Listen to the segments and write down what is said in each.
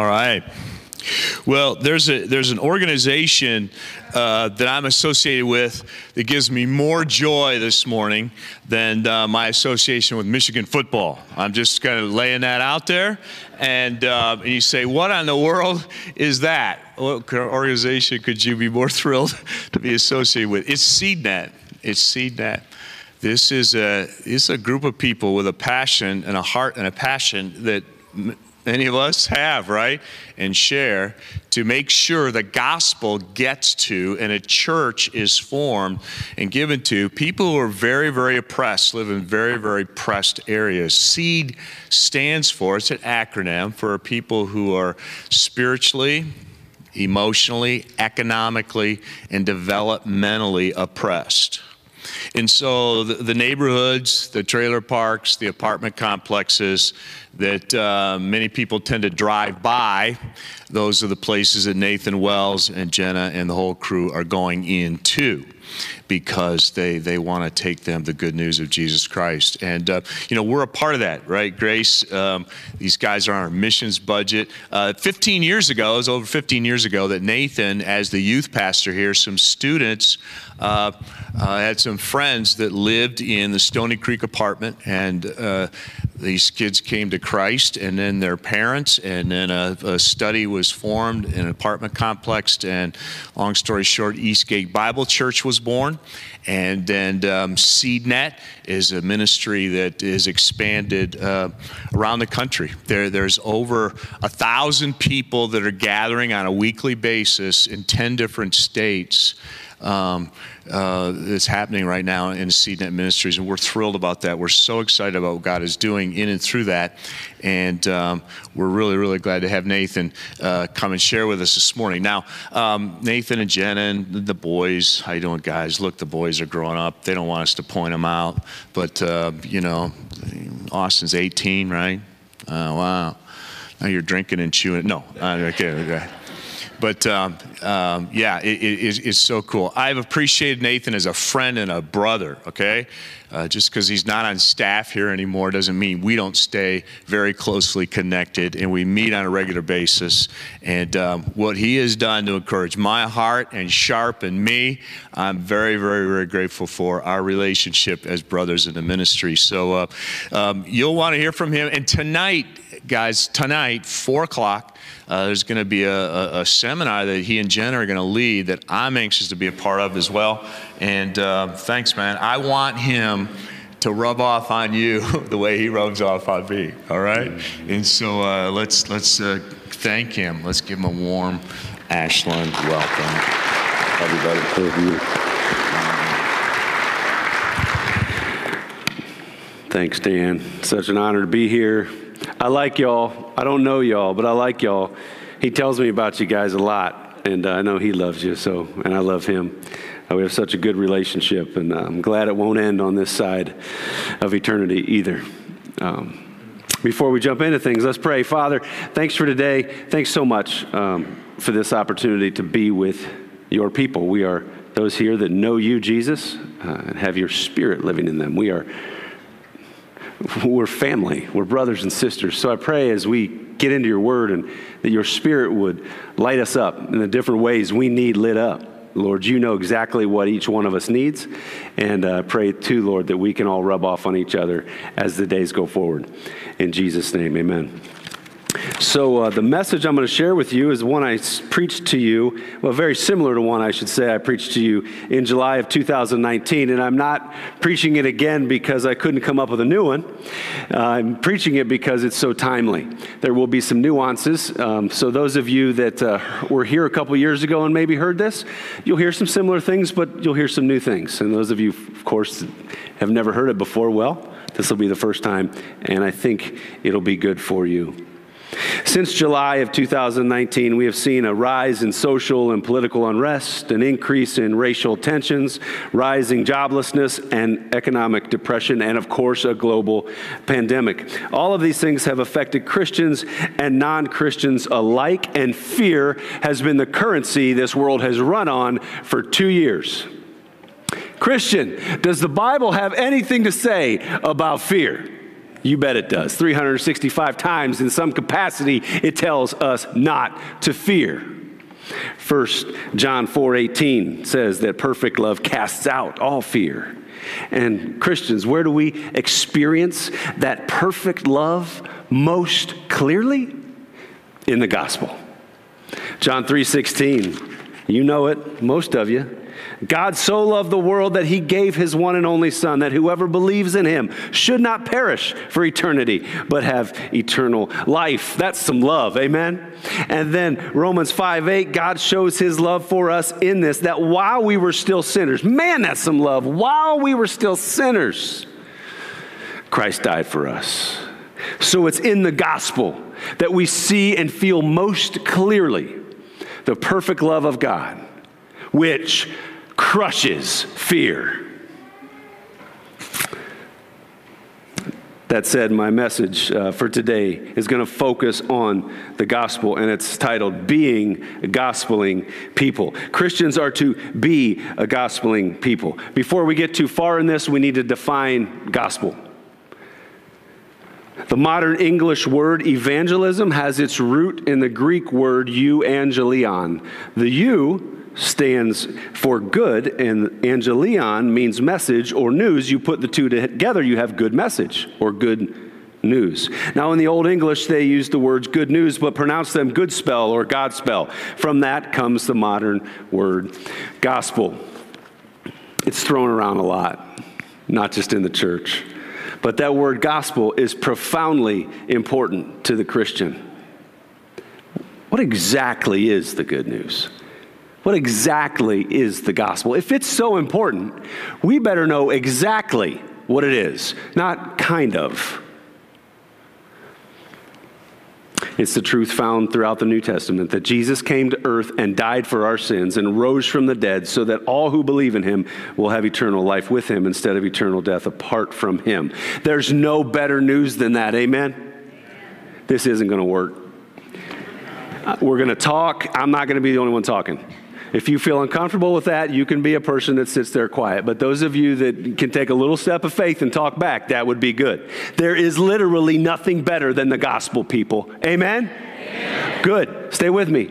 All right. Well, there's a there's an organization uh, that I'm associated with that gives me more joy this morning than uh, my association with Michigan football. I'm just kind of laying that out there, and, uh, and you say, what in the world is that? What organization could you be more thrilled to be associated with? It's SeedNet. It's SeedNet. This is a this a group of people with a passion and a heart and a passion that many of us have, right? And share to make sure the gospel gets to and a church is formed and given to people who are very, very oppressed, live in very, very oppressed areas. SEED stands for, it's an acronym for people who are spiritually, emotionally, economically, and developmentally oppressed. And so the, the, neighborhoods, the trailer parks, the apartment complexes that uh, many people tend to drive by, those are the places that Nathan Wells and Jenna and the whole crew are going into because they, they want to take them the good news of Jesus Christ. And, uh, you know, we're a part of that, right, Grace? Um, these guys are on our missions budget. Uh, 15 years ago, it was over 15 years ago, that Nathan, as the youth pastor here, some students uh, uh had some friends that lived in the Stony Creek apartment, and uh, these kids came to Christ, and then their parents, and then a, a, study was formed in an apartment complex. And long story short, Eastgate Bible Church was born. And then um, SeedNet is a ministry that is expanded uh, around the country. There, there's over a thousand people that are gathering on a weekly basis in 10 different states um, uh, that's happening right now in SeedNet Ministries, and we're thrilled about that. We're so excited about what God is doing in and through that, and um, we're really, really glad to have Nathan uh, come and share with us this morning. Now, um, Nathan and Jenna and the boys, how you doing, guys? Look, the boys are growing up. They don't want us to point them out, but uh, you know, Austin's 18, right? Uh, wow. Now you're drinking and chewing. No, okay, okay. But um, um, yeah, it, it, it's so cool. I've appreciated Nathan as a friend and a brother, okay? Uh, just because he's not on staff here anymore doesn't mean we don't stay very closely connected and we meet on a regular basis. And um, what he has done to encourage my heart and sharpen me, I'm very, very, very grateful for our relationship as brothers in the ministry. So uh, um, you'll want to hear from him. And tonight, guys, tonight, 4 o'clock, uh, there's going to be a, a, a, seminar that he and Jen are going to lead that I'm anxious to be a part of as well. And uh, thanks, man. I want him to rub off on you the way he rubs off on me. All right. And so uh, let's let's uh, thank him. Let's give him a warm Ashland welcome, everybody. Thank you. Thanks, Dan. Such an honor to be here. I like y'all. I don't know y'all, but I like y'all. He tells me about you guys a lot, and uh, I know he loves you, so, and I love him. Uh, we have such a good relationship, and uh, I'm glad it won't end on this side of eternity either. Um, before we jump into things, let's pray. Father, thanks for today. Thanks so much um, for this opportunity to be with your people. We are those here that know you, Jesus, uh, and have your spirit living in them. We are we're family, we're brothers and sisters. So I pray as we get into your word and that your spirit would light us up in the different ways we need lit up. Lord, you know exactly what each one of us needs. And uh, pray too, Lord, that we can all rub off on each other as the days go forward. In Jesus' name, amen. So, uh, the message I'm going to share with you is one I preached to you, well, very similar to one I should say I preached to you in July of 2019. And I'm not preaching it again because I couldn't come up with a new one. Uh, I'm preaching it because it's so timely. There will be some nuances. Um, so, those of you that uh, were here a couple years ago and maybe heard this, you'll hear some similar things, but you'll hear some new things. And those of you, of course, have never heard it before, well, this will be the first time, and I think it'll be good for you. Since July of 2019, we have seen a rise in social and political unrest, an increase in racial tensions, rising joblessness, and economic depression, and of course, a global pandemic. All of these things have affected Christians and non Christians alike, and fear has been the currency this world has run on for two years. Christian, does the Bible have anything to say about fear? You bet it does. 365 times in some capacity, it tells us not to fear. First John 4:18 says that perfect love casts out all fear. And Christians, where do we experience that perfect love most clearly? In the gospel. John 3:16. You know it, most of you. God so loved the world that he gave his one and only Son, that whoever believes in him should not perish for eternity, but have eternal life. That's some love, amen? And then Romans 5 8, God shows his love for us in this, that while we were still sinners, man, that's some love. While we were still sinners, Christ died for us. So it's in the gospel that we see and feel most clearly the perfect love of God, which crushes fear. That said, my message uh, for today is going to focus on the gospel, and it's titled Being a Gospeling People. Christians are to be a gospeling people. Before we get too far in this, we need to define gospel. The modern English word evangelism has its root in the Greek word euangelion. The eu stands for good, and angelion means message or news. You put the two together, you have good message or good news. Now, in the Old English, they used the words good news, but pronounced them good spell or God spell. From that comes the modern word gospel. It's thrown around a lot, not just in the church. But that word gospel is profoundly important to the Christian. What exactly is the good news? What exactly is the gospel? If it's so important, we better know exactly what it is, not kind of. It's the truth found throughout the New Testament that Jesus came to earth and died for our sins and rose from the dead so that all who believe in him will have eternal life with him instead of eternal death apart from him. There's no better news than that. Amen? This isn't going to work. Uh, we're going to talk. I'm not going to be the only one talking. If you feel uncomfortable with that, you can be a person that sits there quiet. But those of you that can take a little step of faith and talk back, that would be good. There is literally nothing better than the gospel, people. Amen? Amen. Good. Stay with me.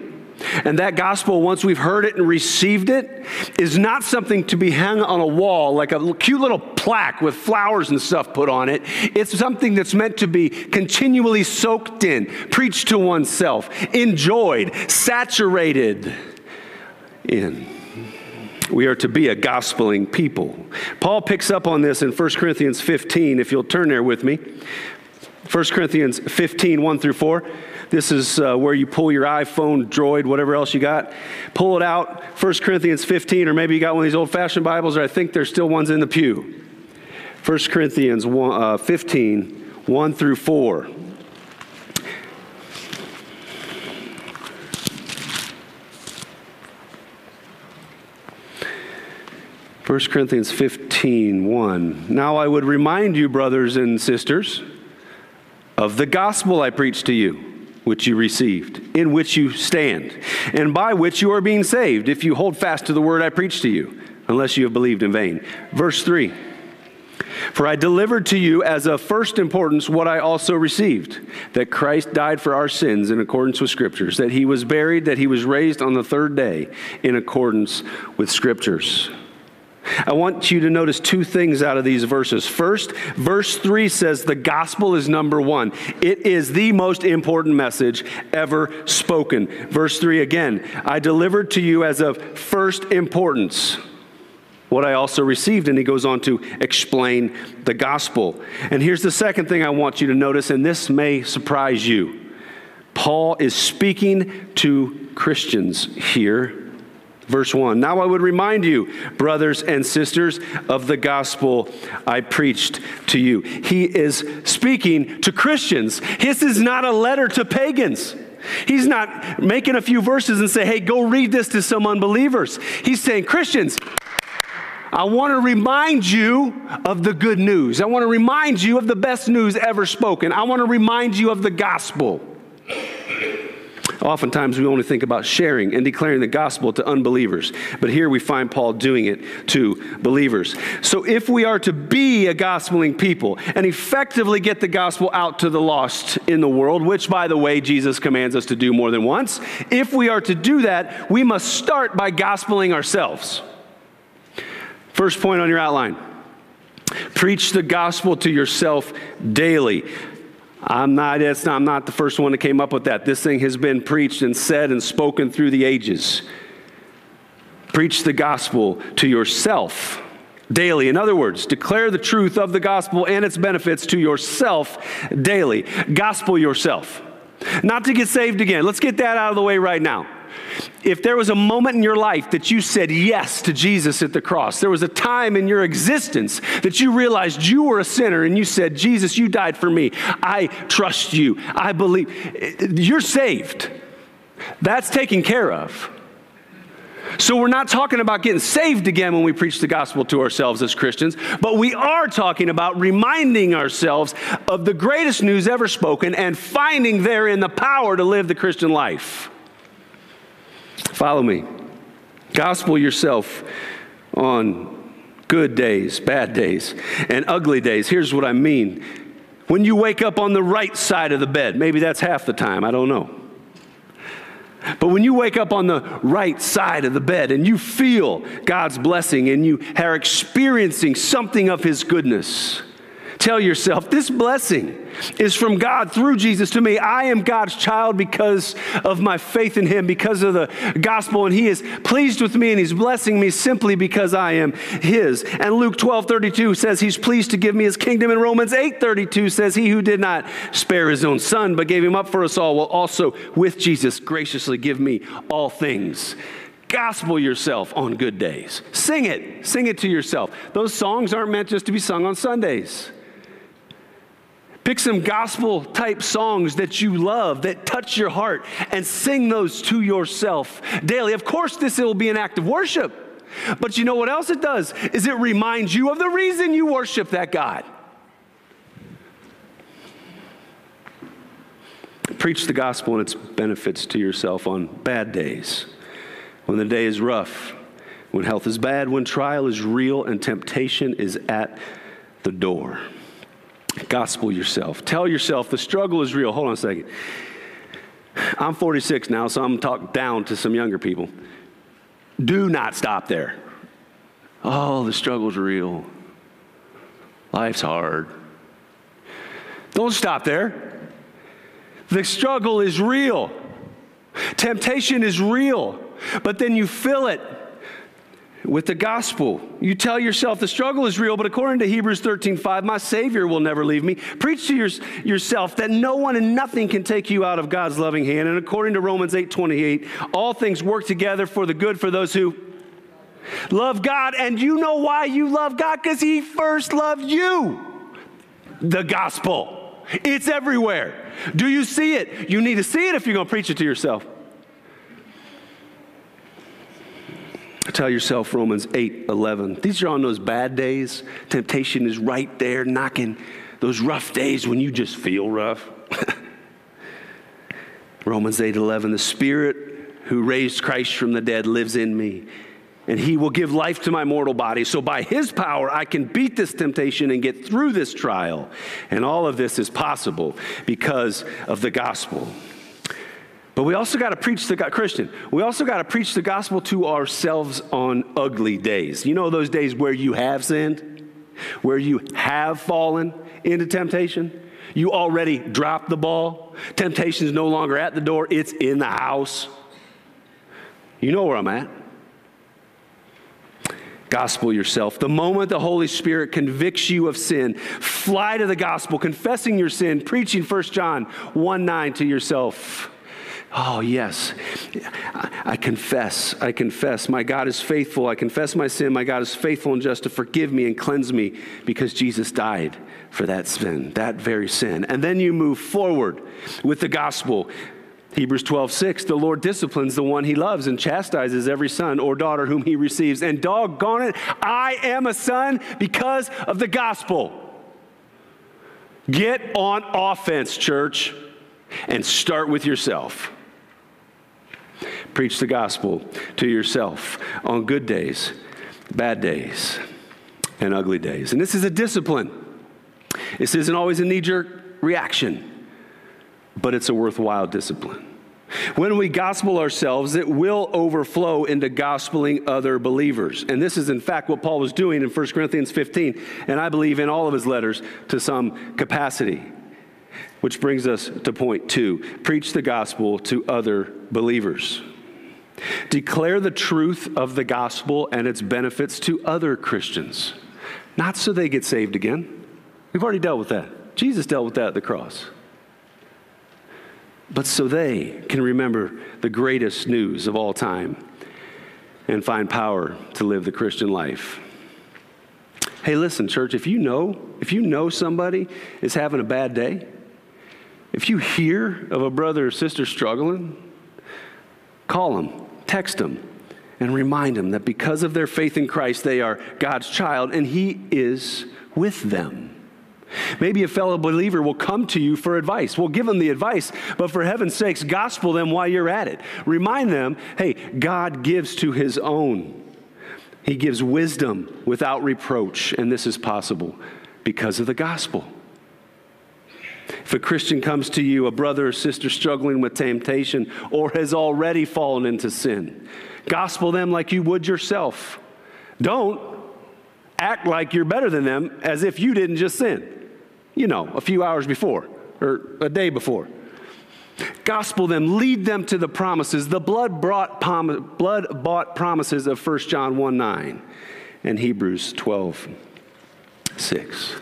And that gospel, once we've heard it and received it, is not something to be hung on a wall like a cute little plaque with flowers and stuff put on it. It's something that's meant to be continually soaked in, preached to oneself, enjoyed, saturated in. We are to be a gospeling people. Paul picks up on this in 1 Corinthians 15, if you'll turn there with me. 1 Corinthians 15, 1 through 4. This is uh, where you pull your iPhone, Droid, whatever else you got. Pull it out, 1 Corinthians 15, or maybe you got one of these old fashioned Bibles, or I think there's still ones in the pew. 1 Corinthians 1, uh, 15, 1 through 4. 1 Corinthians 15, 1. Now I would remind you, brothers and sisters, of the gospel I preached to you, which you received, in which you stand, and by which you are being saved, if you hold fast to the word I preached to you, unless you have believed in vain. Verse 3. For I delivered to you as of first importance what I also received that Christ died for our sins in accordance with Scriptures, that he was buried, that he was raised on the third day in accordance with Scriptures. I want you to notice two things out of these verses. First, verse 3 says the gospel is number one. It is the most important message ever spoken. Verse 3 again, I delivered to you as of first importance what I also received. And he goes on to explain the gospel. And here's the second thing I want you to notice, and this may surprise you. Paul is speaking to Christians here Verse 1 Now I would remind you, brothers and sisters, of the gospel I preached to you. He is speaking to Christians. This is not a letter to pagans. He's not making a few verses and say, hey, go read this to some unbelievers. He's saying, Christians, I want to remind you of the good news. I want to remind you of the best news ever spoken. I want to remind you of the gospel. Oftentimes we only think about sharing and declaring the gospel to unbelievers, but here we find Paul doing it to believers. So if we are to be a gospeling people and effectively get the gospel out to the lost in the world, which by the way Jesus commands us to do more than once, if we are to do that, we must start by gospeling ourselves. First point on your outline. Preach the gospel to yourself daily. I'm not, not, I'm not the first one that came up with that. This thing has been preached and said and spoken through the ages. Preach the gospel to yourself daily. In other words, declare the truth of the gospel and its benefits to yourself daily. Gospel yourself. Not to get saved again. Let's get that out of the way right now. If there was a moment in your life that you said yes to Jesus at the cross, there was a time in your existence that you realized you were a sinner and you said, Jesus, you died for me. I trust you. I believe. You're saved. That's taken care of. So, we're not talking about getting saved again when we preach the gospel to ourselves as Christians, but we are talking about reminding ourselves of the greatest news ever spoken and finding therein the power to live the Christian life. Follow me. Gospel yourself on good days, bad days, and ugly days. Here's what I mean. When you wake up on the right side of the bed, maybe that's half the time, I don't know. But when you wake up on the right side of the bed and you feel God's blessing and you are experiencing something of His goodness, Tell yourself, this blessing is from God through Jesus to me. I am God's child because of my faith in Him, because of the gospel, and He is pleased with me and He's blessing me simply because I am His. And Luke 12 32 says He's pleased to give me His kingdom, and Romans 8 32 says, He who did not spare His own Son, but gave Him up for us all, will also with Jesus graciously give me all things gospel yourself on good days. Sing it. Sing it to yourself. Those songs aren't meant just to be sung on Sundays. Pick some gospel type songs that you love, that touch your heart, and sing those to yourself daily. Of course, this will be an act of worship. But you know what else it does? Is it reminds you of the reason you worship that God. Preach the gospel and its benefits to yourself on bad days, when the day is rough, when health is bad, when trial is real and temptation is at the door. Gospel yourself. Tell yourself the struggle is real. Hold on a second. I'm 46 now, so I'm talking down to some younger people. Do not stop there. Oh, the struggle's real. Life's hard. Don't stop there. The struggle is real. Temptation is real. But then you fill it with the gospel. You tell yourself the struggle is real, but according to Hebrews 13 5, my Savior will never leave me. Preach to your, yourself that no one and nothing can take you out of God's loving hand. And according to Romans 8 28, all things work together for the good for those who love God. And you know why you love God? Because He first loved you. The gospel. It's everywhere. Do you see it? You need to see it if you're going to preach it to yourself. Tell yourself Romans 8 11. These are on those bad days. Temptation is right there knocking. Those rough days when you just feel rough. Romans 8 11. The Spirit who raised Christ from the dead lives in me, and He will give life to my mortal body. So by His power, I can beat this temptation and get through this trial. And all of this is possible because of the gospel. But we also got to preach the Christian. We also got to preach the gospel to ourselves on ugly days. You know those days where you have sinned, where you have fallen into temptation. You already dropped the ball. Temptation is no longer at the door; it's in the house. You know where I'm at. Gospel yourself. The moment the Holy Spirit convicts you of sin, fly to the gospel, confessing your sin, preaching 1 John 1 9 to yourself. Oh, yes. I confess. I confess. My God is faithful. I confess my sin. My God is faithful and just to forgive me and cleanse me because Jesus died for that sin, that very sin. And then you move forward with the gospel. Hebrews 12, 6, the Lord disciplines the one he loves and chastises every son or daughter whom he receives. And doggone it, I am a son because of the gospel. Get on offense, church, and start with yourself. Preach the gospel to yourself on good days, bad days, and ugly days. And this is a discipline. This isn't always a knee jerk reaction, but it's a worthwhile discipline. When we gospel ourselves, it will overflow into gospeling other believers. And this is, in fact, what Paul was doing in 1 Corinthians 15, and I believe in all of his letters to some capacity. Which brings us to point two preach the gospel to other believers. Declare the truth of the gospel and its benefits to other Christians, not so they get saved again. We've already dealt with that. Jesus dealt with that at the cross but so they can remember the greatest news of all time and find power to live the Christian life. Hey, listen, church, if you know, if you know somebody is having a bad day, if you hear of a brother or sister struggling, call them, text them, and remind them that because of their faith in Christ, they are God's child and He is with them. Maybe a fellow believer will come to you for advice. We'll give them the advice, but for heaven's sakes, gospel them while you're at it. Remind them hey, God gives to his own. He gives wisdom without reproach, and this is possible because of the gospel. If a Christian comes to you, a brother or sister struggling with temptation or has already fallen into sin, gospel them like you would yourself. Don't act like you're better than them as if you didn't just sin you know, a few hours before or a day before. Gospel them, lead them to the promises, the blood brought blood bought promises of 1 John 1 9 and Hebrews 12 6.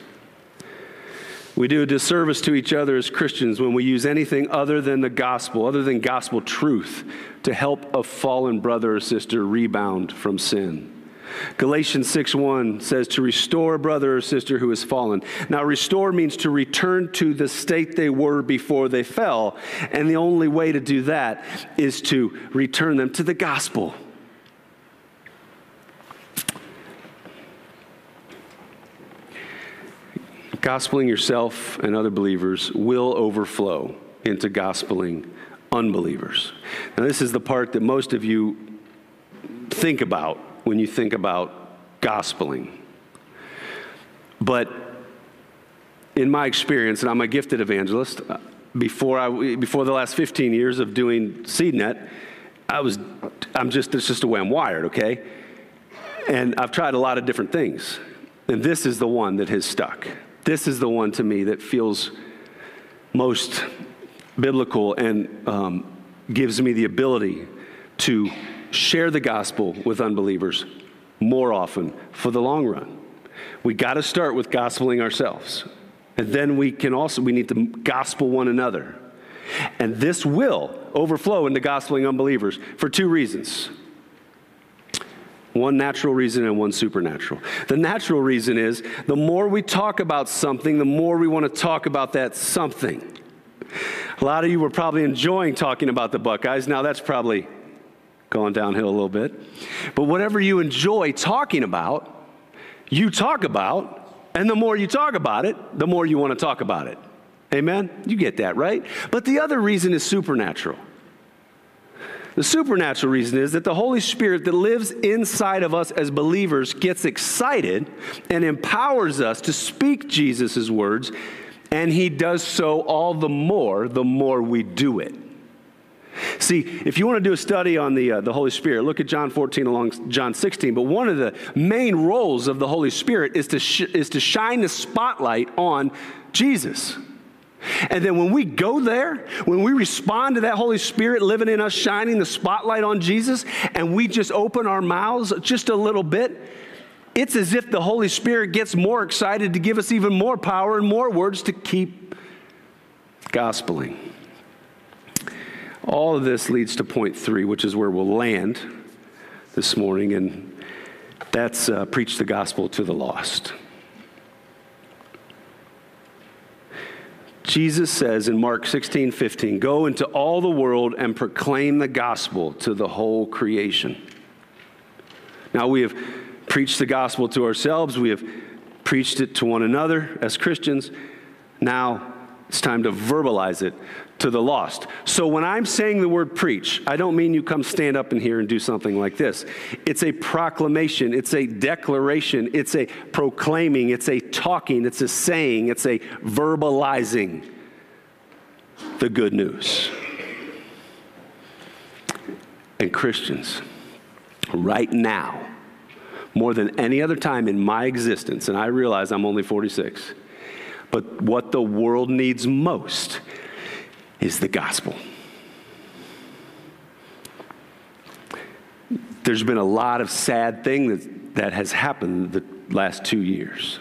We do a disservice to each other as Christians when we use anything other than the gospel, other than gospel truth, to help a fallen brother or sister rebound from sin. Galatians 6:1 says to restore a brother or sister who has fallen. Now restore means to return to the state they were before they fell, and the only way to do that is to return them to the gospel. Gospeling yourself and other believers will overflow into gospeling unbelievers. Now, this is the part that most of you think about when you think about gospeling. But in my experience, and I'm a gifted evangelist, uh, before, I, before the last 15 years of doing SeedNet, I was, I'm just, it's just the way I'm wired, okay? And I've tried a lot of different things. And this is the one that has stuck. This is the one to me that feels most biblical and um, gives me the ability to share the gospel with unbelievers more often for the long run. We got to start with gospeling ourselves. And then we can also, we need to gospel one another. And this will overflow into gospeling unbelievers for two reasons one natural reason and one supernatural. The natural reason is the more we talk about something, the more we want to talk about that something. A lot of you were probably enjoying talking about the Buckeyes. Now, that's probably going downhill a little bit. But whatever you enjoy talking about, you talk about, and the more you talk about it, the more you want to talk about it. Amen? You get that, right? But the other reason is supernatural. The supernatural reason is that the Holy Spirit that lives inside of us as believers gets excited and empowers us to speak Jesus' words, and he does so all the more the more we do it. See, if you want to do a study on the, uh, the Holy Spirit, look at John 14 along John 16. But one of the main roles of the Holy Spirit is to, sh- is to shine the spotlight on Jesus. And then when we go there, when we respond to that Holy Spirit living in us, shining the spotlight on Jesus, and we just open our mouths just a little bit, it's as if the Holy Spirit gets more excited to give us even more power and more words to keep gospeling. All of this leads to point three, which is where we'll land this morning, and that's uh, preach the gospel to the lost. Jesus says in Mark 16, 15, go into all the world and proclaim the gospel to the whole creation. Now, we have preached the gospel to ourselves, we have preached it to one another as Christians. Now, It's time to verbalize it to the lost. So when I'm saying the word preach, I don't mean you come stand up in here and do something like this. It's a proclamation, it's a declaration, it's a proclaiming, it's a talking, it's a saying, it's a verbalizing the good news. And Christians, right now, more than any other time in my existence, and I realize I'm only 46, but what the world needs most is the gospel. There's been a lot of sad things that, that has happened the last two years.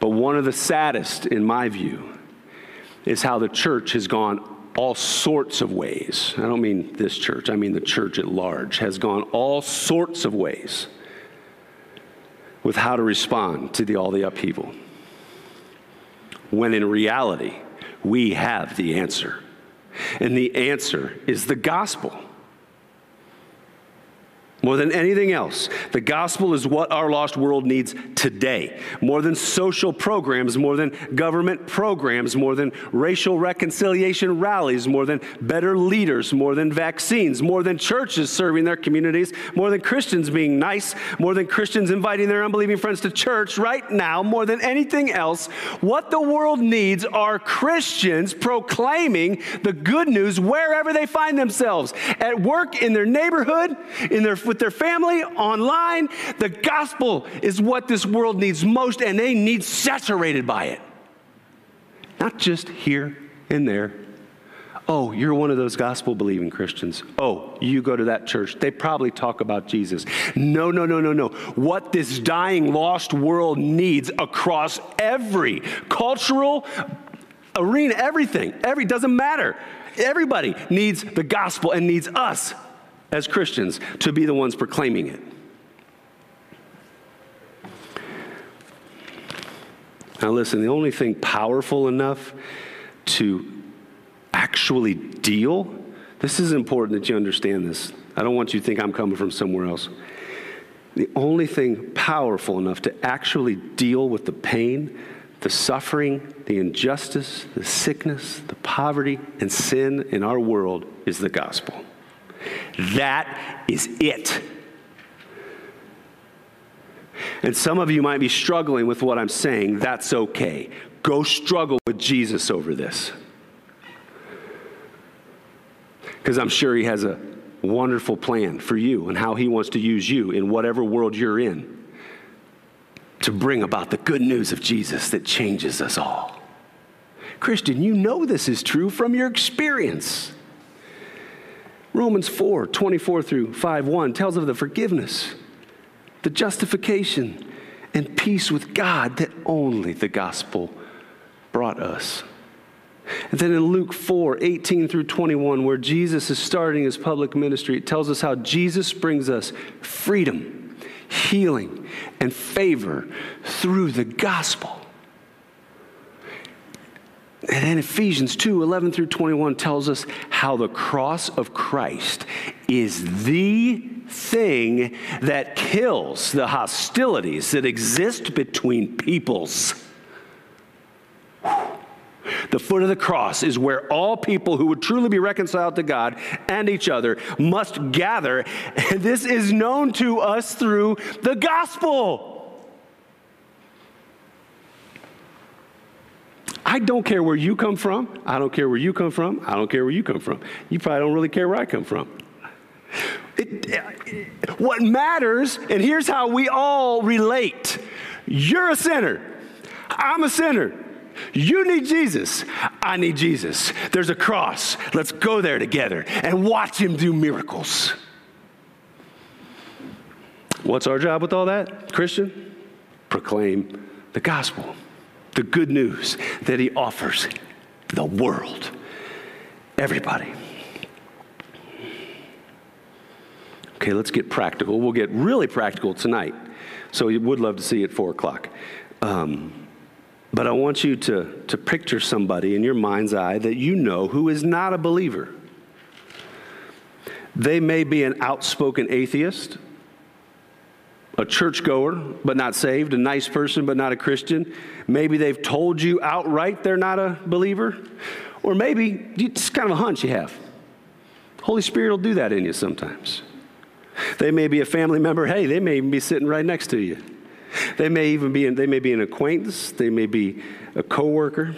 But one of the saddest, in my view, is how the church has gone all sorts of ways. I don't mean this church, I mean the church at large has gone all sorts of ways with how to respond to the, all the upheaval. When in reality, we have the answer. And the answer is the gospel. More than anything else, the gospel is what our lost world needs today. More than social programs, more than government programs, more than racial reconciliation rallies, more than better leaders, more than vaccines, more than churches serving their communities, more than Christians being nice, more than Christians inviting their unbelieving friends to church. Right now, more than anything else, what the world needs are Christians proclaiming the good news wherever they find themselves at work, in their neighborhood, in their with their family, online. The gospel is what this world needs most, and they need saturated by it. Not just here and there. Oh, you're one of those gospel believing Christians. Oh, you go to that church. They probably talk about Jesus. No, no, no, no, no. What this dying, lost world needs across every cultural arena, everything, every doesn't matter. Everybody needs the gospel and needs us as Christians to be the ones proclaiming it. Now, listen, the only thing powerful enough to actually deal, this is important that you understand this. I don't want you to think I'm coming from somewhere else. The only thing powerful enough to actually deal with the pain, the suffering, the injustice, the sickness, the poverty, and sin in our world is the gospel. That is it. And some of you might be struggling with what I'm saying. That's okay. Go struggle with Jesus over this. Because I'm sure He has a wonderful plan for you and how He wants to use you in whatever world you're in to bring about the good news of Jesus that changes us all. Christian, you know this is true from your experience. Romans 4 24 through 5 1 tells of the forgiveness, the justification, and peace with God that only the gospel brought us. And then in Luke 4 18 through 21, where Jesus is starting his public ministry, it tells us how Jesus brings us freedom, healing, and favor through the gospel. And then Ephesians 2 11 through 21 tells us how the cross of Christ is the thing that kills the hostilities that exist between peoples. The foot of the cross is where all people who would truly be reconciled to God and each other must gather. And this is known to us through the gospel. I don't care where you come from. I don't care where you come from. I don't care where you come from. You probably don't really care where I come from. It, it, what matters, and here's how we all relate you're a sinner. I'm a sinner. You need Jesus. I need Jesus. There's a cross. Let's go there together and watch him do miracles. What's our job with all that, Christian? Proclaim the gospel the good news that he offers the world, everybody. Okay, let's get practical. We'll get really practical tonight. So you would love to see you at 4 o'clock. Um, but I want you to, to picture somebody in your mind's eye that you know who is not a believer. They may be an outspoken atheist. A churchgoer but not saved, a nice person but not a Christian. Maybe they've told you outright they're not a believer. Or maybe it's kind of a hunch you have. Holy Spirit will do that in you sometimes. They may be a family member. Hey, they may even be sitting right next to you. They may even be, they may be an acquaintance. They may be a coworker.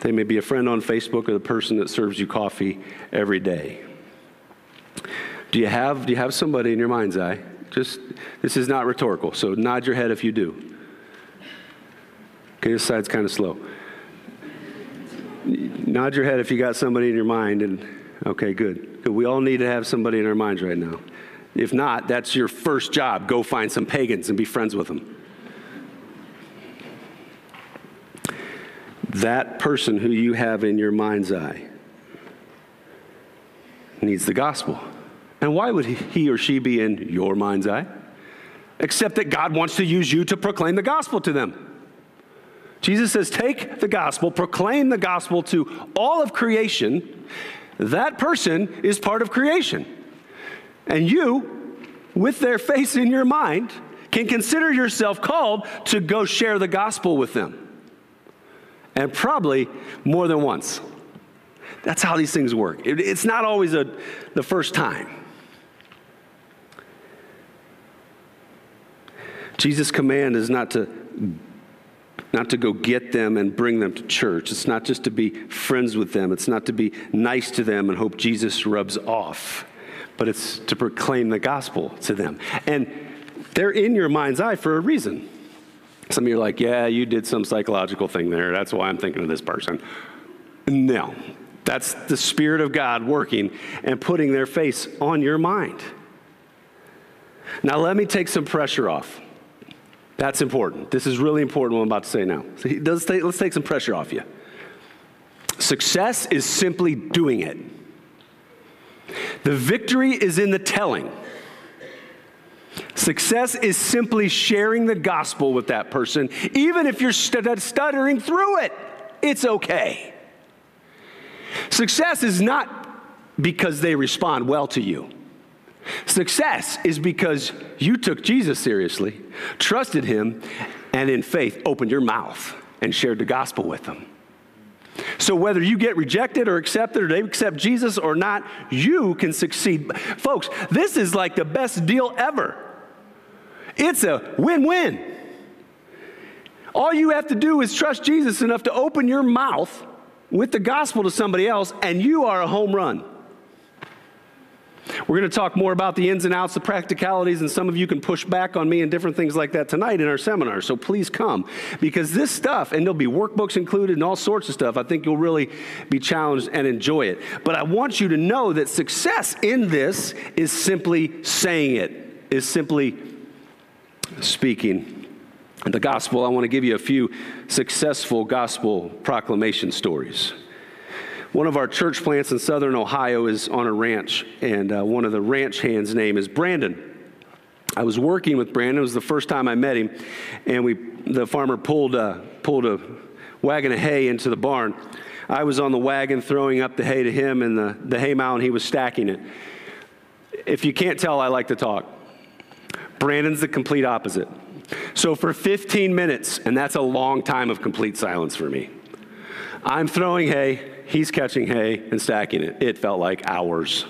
They may be a friend on Facebook or the person that serves you coffee every day. Do you have, do you have somebody in your mind's eye? Just, this is not rhetorical, so nod your head if you do. Okay, this side's kind of slow. Nod your head if you got somebody in your mind, and okay, good. We all need to have somebody in our minds right now. If not, that's your first job. Go find some pagans and be friends with them. That person who you have in your mind's eye needs the gospel. And why would he or she be in your mind's eye? Except that God wants to use you to proclaim the gospel to them. Jesus says, Take the gospel, proclaim the gospel to all of creation. That person is part of creation. And you, with their face in your mind, can consider yourself called to go share the gospel with them. And probably more than once. That's how these things work. it's not always a, the first time. Jesus' command is not to not to go get them and bring them to church. It's not just to be friends with them. It's not to be nice to them and hope Jesus rubs off, but it's to proclaim the gospel to them. And they're in your mind's eye for a reason. Some of you are like, yeah, you did some psychological thing there. That's why I'm thinking of this person. No, that's the Spirit of God working and putting their face on your mind. Now, let me take some pressure off. That's important. This is really important what I'm about to say now. So let's take, let's take some pressure off you. Success is simply doing it. The victory is in the telling. Success is simply sharing the gospel with that person, even if you're stuttering through it. It's okay. Success is not because they respond well to you. Success is because you took Jesus seriously, trusted him, and in faith opened your mouth and shared the gospel with them. So, whether you get rejected or accepted, or they accept Jesus or not, you can succeed. Folks, this is like the best deal ever. It's a win win. All you have to do is trust Jesus enough to open your mouth with the gospel to somebody else, and you are a home run. We're going to talk more about the ins and outs, the practicalities, and some of you can push back on me and different things like that tonight in our seminar. So please come because this stuff, and there'll be workbooks included and all sorts of stuff, I think you'll really be challenged and enjoy it. But I want you to know that success in this is simply saying it, is simply speaking the gospel. I want to give you a few successful gospel proclamation stories. One of our church plants in southern Ohio is on a ranch, and uh, one of the ranch hands' name is Brandon. I was working with Brandon. It was the first time I met him, and we the farmer pulled a, pulled a wagon of hay into the barn. I was on the wagon throwing up the hay to him, and the, the hay mound he was stacking it. If you can't tell, I like to talk. Brandon's the complete opposite. So for 15 minutes, and that's a long time of complete silence for me. I'm throwing hay he's catching hay and stacking it. It felt like hours.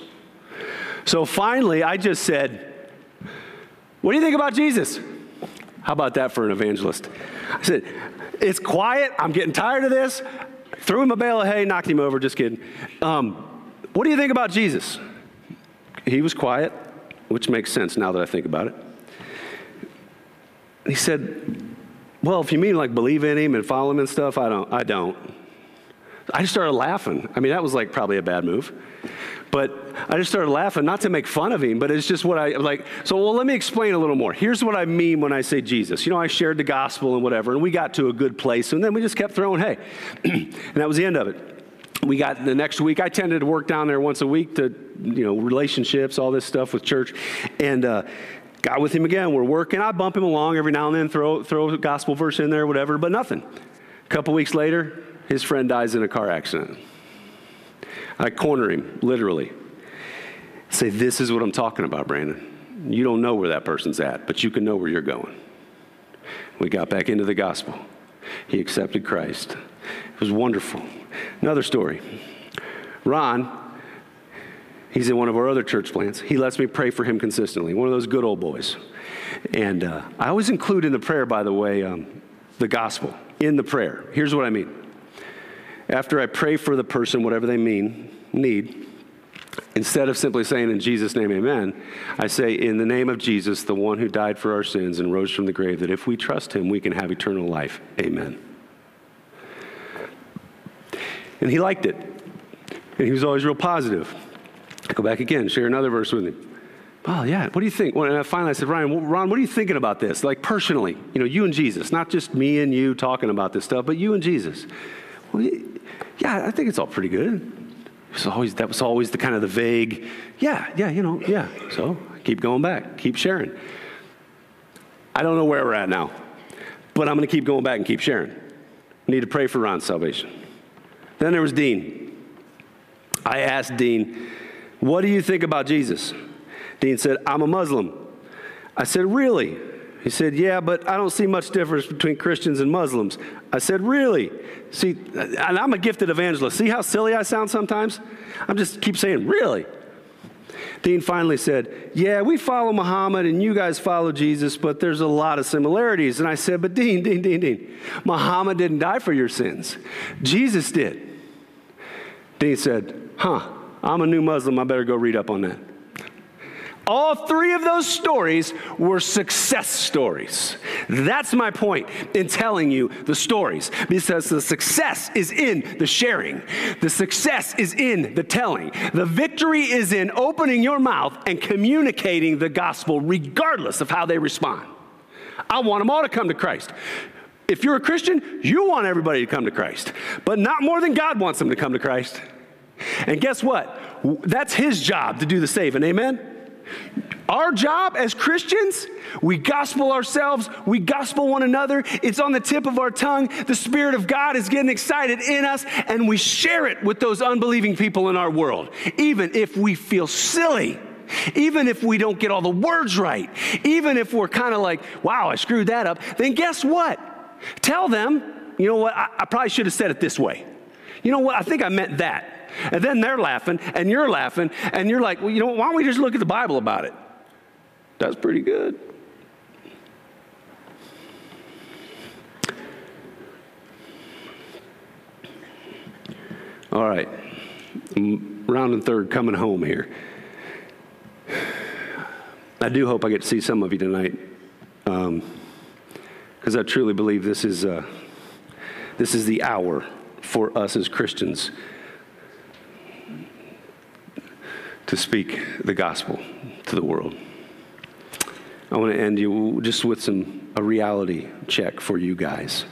So finally, I just said, What do you think about Jesus? How about that for an evangelist? I said, It's quiet. I'm getting tired of this. Threw him a bale of hay, knocked him over. Just kidding. Um, what do you think about Jesus? He was quiet, which makes sense now that I think about it. He said, Well, if you mean like believe in him and follow him and stuff, I don't. I don't. I just started laughing. I mean, that was like probably a bad move. But I just started laughing, not to make fun of him, but it's just what I like. So, well, let me explain a little more. Here's what I mean when I say Jesus. You know, I shared the gospel and whatever, and we got to a good place, and then we just kept throwing hay. and that was the end of it. We got the next week. I tended to work down there once a week to, you know, relationships, all this stuff with church. And, uh, got with him again. We're working. I bump him along every now and then, throw, throw a gospel verse in there, whatever, but nothing. A couple weeks later, his friend dies in a car accident. I corner him, literally. Say, This is what I'm talking about, Brandon. You don't know where that person's at, but you can know where you're going. We got back into the gospel. He accepted Christ. It was wonderful. Another story. Ron, he's in one of our other church plants. He lets me pray for him consistently, one of those good old boys. And uh, I always include in the prayer, by the way, um, the gospel in the prayer. Here's what I mean. After I pray for the person, whatever they mean, need, instead of simply saying in Jesus' name, amen, I say, in the name of Jesus, the one who died for our sins and rose from the grave, that if we trust him, we can have eternal life. Amen. And he liked it. And he was always real positive. I go back again, share another verse with him. Oh, yeah. What do you think? Well, and I finally I said, Ryan, Ron, what are you thinking about this? Like personally, you know, you and Jesus, not just me and you talking about this stuff, but you and Jesus. Well, yeah, I think it's all pretty good. was always, that was always the kind of the vague, yeah, yeah, you know, yeah. So keep going back, keep sharing. I don't know where we're at now, but I'm going to keep going back and keep sharing. I need to pray for Ron's salvation. Then there was Dean. I asked Dean, what do you think about Jesus? Dean said, I'm a Muslim. I said, Really? He said, Yeah, but I don't see much difference between Christians and Muslims. I said, Really? See, and I'm a gifted evangelist. See how silly I sound sometimes? I'm just keep saying, Really? Dean finally said, Yeah, we follow Muhammad and you guys follow Jesus, but there's a lot of similarities. And I said, But Dean, Dean, Dean, Dean, Muhammad didn't die for your sins, Jesus did. Dean said, Huh, I'm a new Muslim. I better go read up on that. All three of those stories were success stories. That's my point in telling you the stories because the success is in the sharing, the success is in the telling. The victory is in opening your mouth and communicating the gospel regardless of how they respond. I want them all to come to Christ. If you're a Christian, you want everybody to come to Christ, but not more than God wants them to come to Christ. And guess what? That's His job to do the saving. Amen? Our job as Christians, we gospel ourselves, we gospel one another. It's on the tip of our tongue. The Spirit of God is getting excited in us, and we share it with those unbelieving people in our world, even if we feel silly. Even if we don't get all the words right, even if we're kind of like, wow, I screwed that up, then guess what? Tell them, you know what, I, I probably should have said it this way. You know what, I think I meant that. And then they're laughing, and you're laughing, and you're like, well, you know, why don't we just look at the Bible about it? That's pretty good. All right, round and third coming home here. I do hope I get to see some of you tonight, because um, I truly believe this is uh, this is the hour for us as Christians to speak the gospel to the world. I want to end you just with some a reality check for you guys.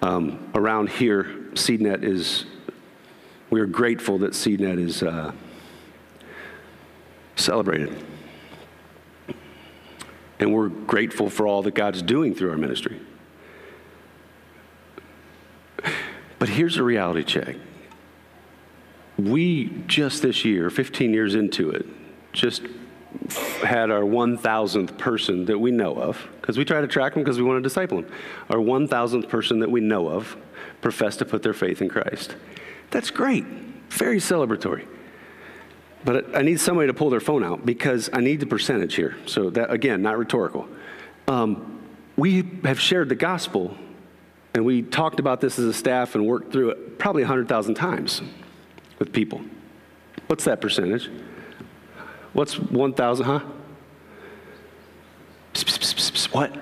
Um, around here, SeedNet is. We are grateful that SeedNet is uh, celebrated, and we're grateful for all that God's doing through our ministry. But here's a reality check we just this year, 15 years into it, just had our 1,000th person that we know of, because we try to track them because we want to disciple them. Our 1,000th person that we know of profess to put their faith in Christ. That's great, very celebratory. But I need somebody to pull their phone out because I need the percentage here. So, that again, not rhetorical. Um, we have shared the gospel and we talked about this as a staff and worked through it probably 100,000 times with people. What's that percentage? What's 1,000, huh? Psst, psst, psst, what?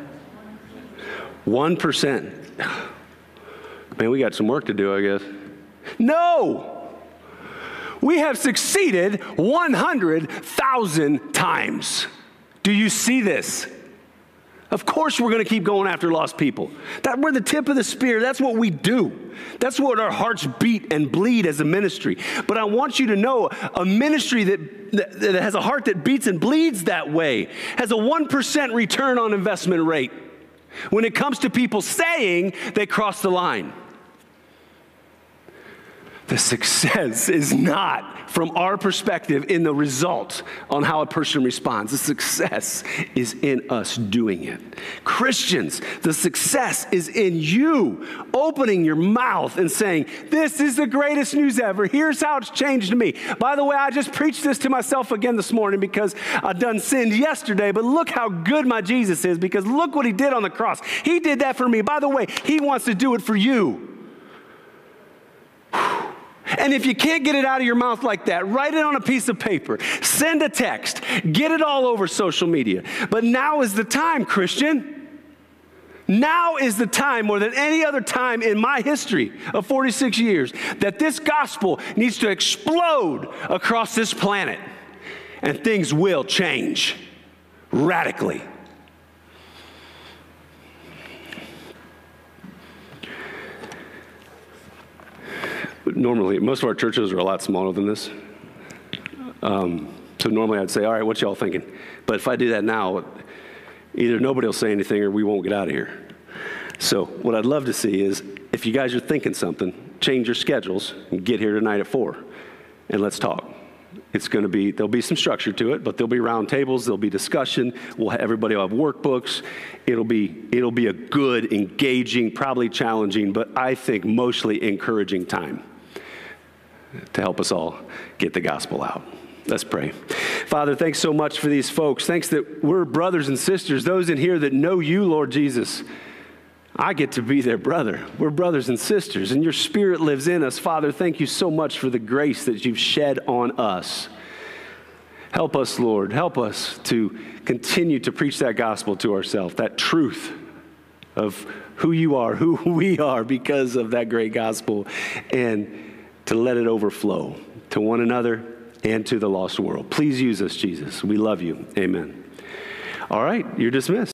1%. Man, we got some work to do, I guess. No! We have succeeded 100,000 times. Do you see this? Of course, we're going to keep going after lost people. That we're the tip of the spear. That's what we do. That's what our hearts beat and bleed as a ministry. But I want you to know a ministry that, that, that has a heart that beats and bleeds that way has a 1% return on investment rate when it comes to people saying they crossed the line. The success is not from our perspective in the result on how a person responds. The success is in us doing it. Christians, the success is in you opening your mouth and saying, This is the greatest news ever. Here's how it's changed me. By the way, I just preached this to myself again this morning because I done sinned yesterday, but look how good my Jesus is because look what he did on the cross. He did that for me. By the way, he wants to do it for you. And if you can't get it out of your mouth like that, write it on a piece of paper, send a text, get it all over social media. But now is the time, Christian. Now is the time, more than any other time in my history of 46 years, that this gospel needs to explode across this planet. And things will change radically. Normally, most of our churches are a lot smaller than this. Um, so normally I'd say, all right, what y'all thinking? But if I do that now, either nobody will say anything or we won't get out of here. So what I'd love to see is if you guys are thinking something, change your schedules and get here tonight at four and let's talk. It's going to be, there'll be some structure to it, but there'll be round tables, there'll be discussion. We'll have, everybody will have workbooks. It'll be, it'll be a good, engaging, probably challenging, but I think mostly encouraging time to help us all get the gospel out. Let's pray. Father, thanks so much for these folks. Thanks that we're brothers and sisters, those in here that know you, Lord Jesus. I get to be their brother. We're brothers and sisters, and your spirit lives in us. Father, thank you so much for the grace that you've shed on us. Help us, Lord. Help us to continue to preach that gospel to ourselves, that truth of who you are, who we are because of that great gospel. And to let it overflow to one another and to the lost world. Please use us, Jesus. We love you. Amen. All right, you're dismissed.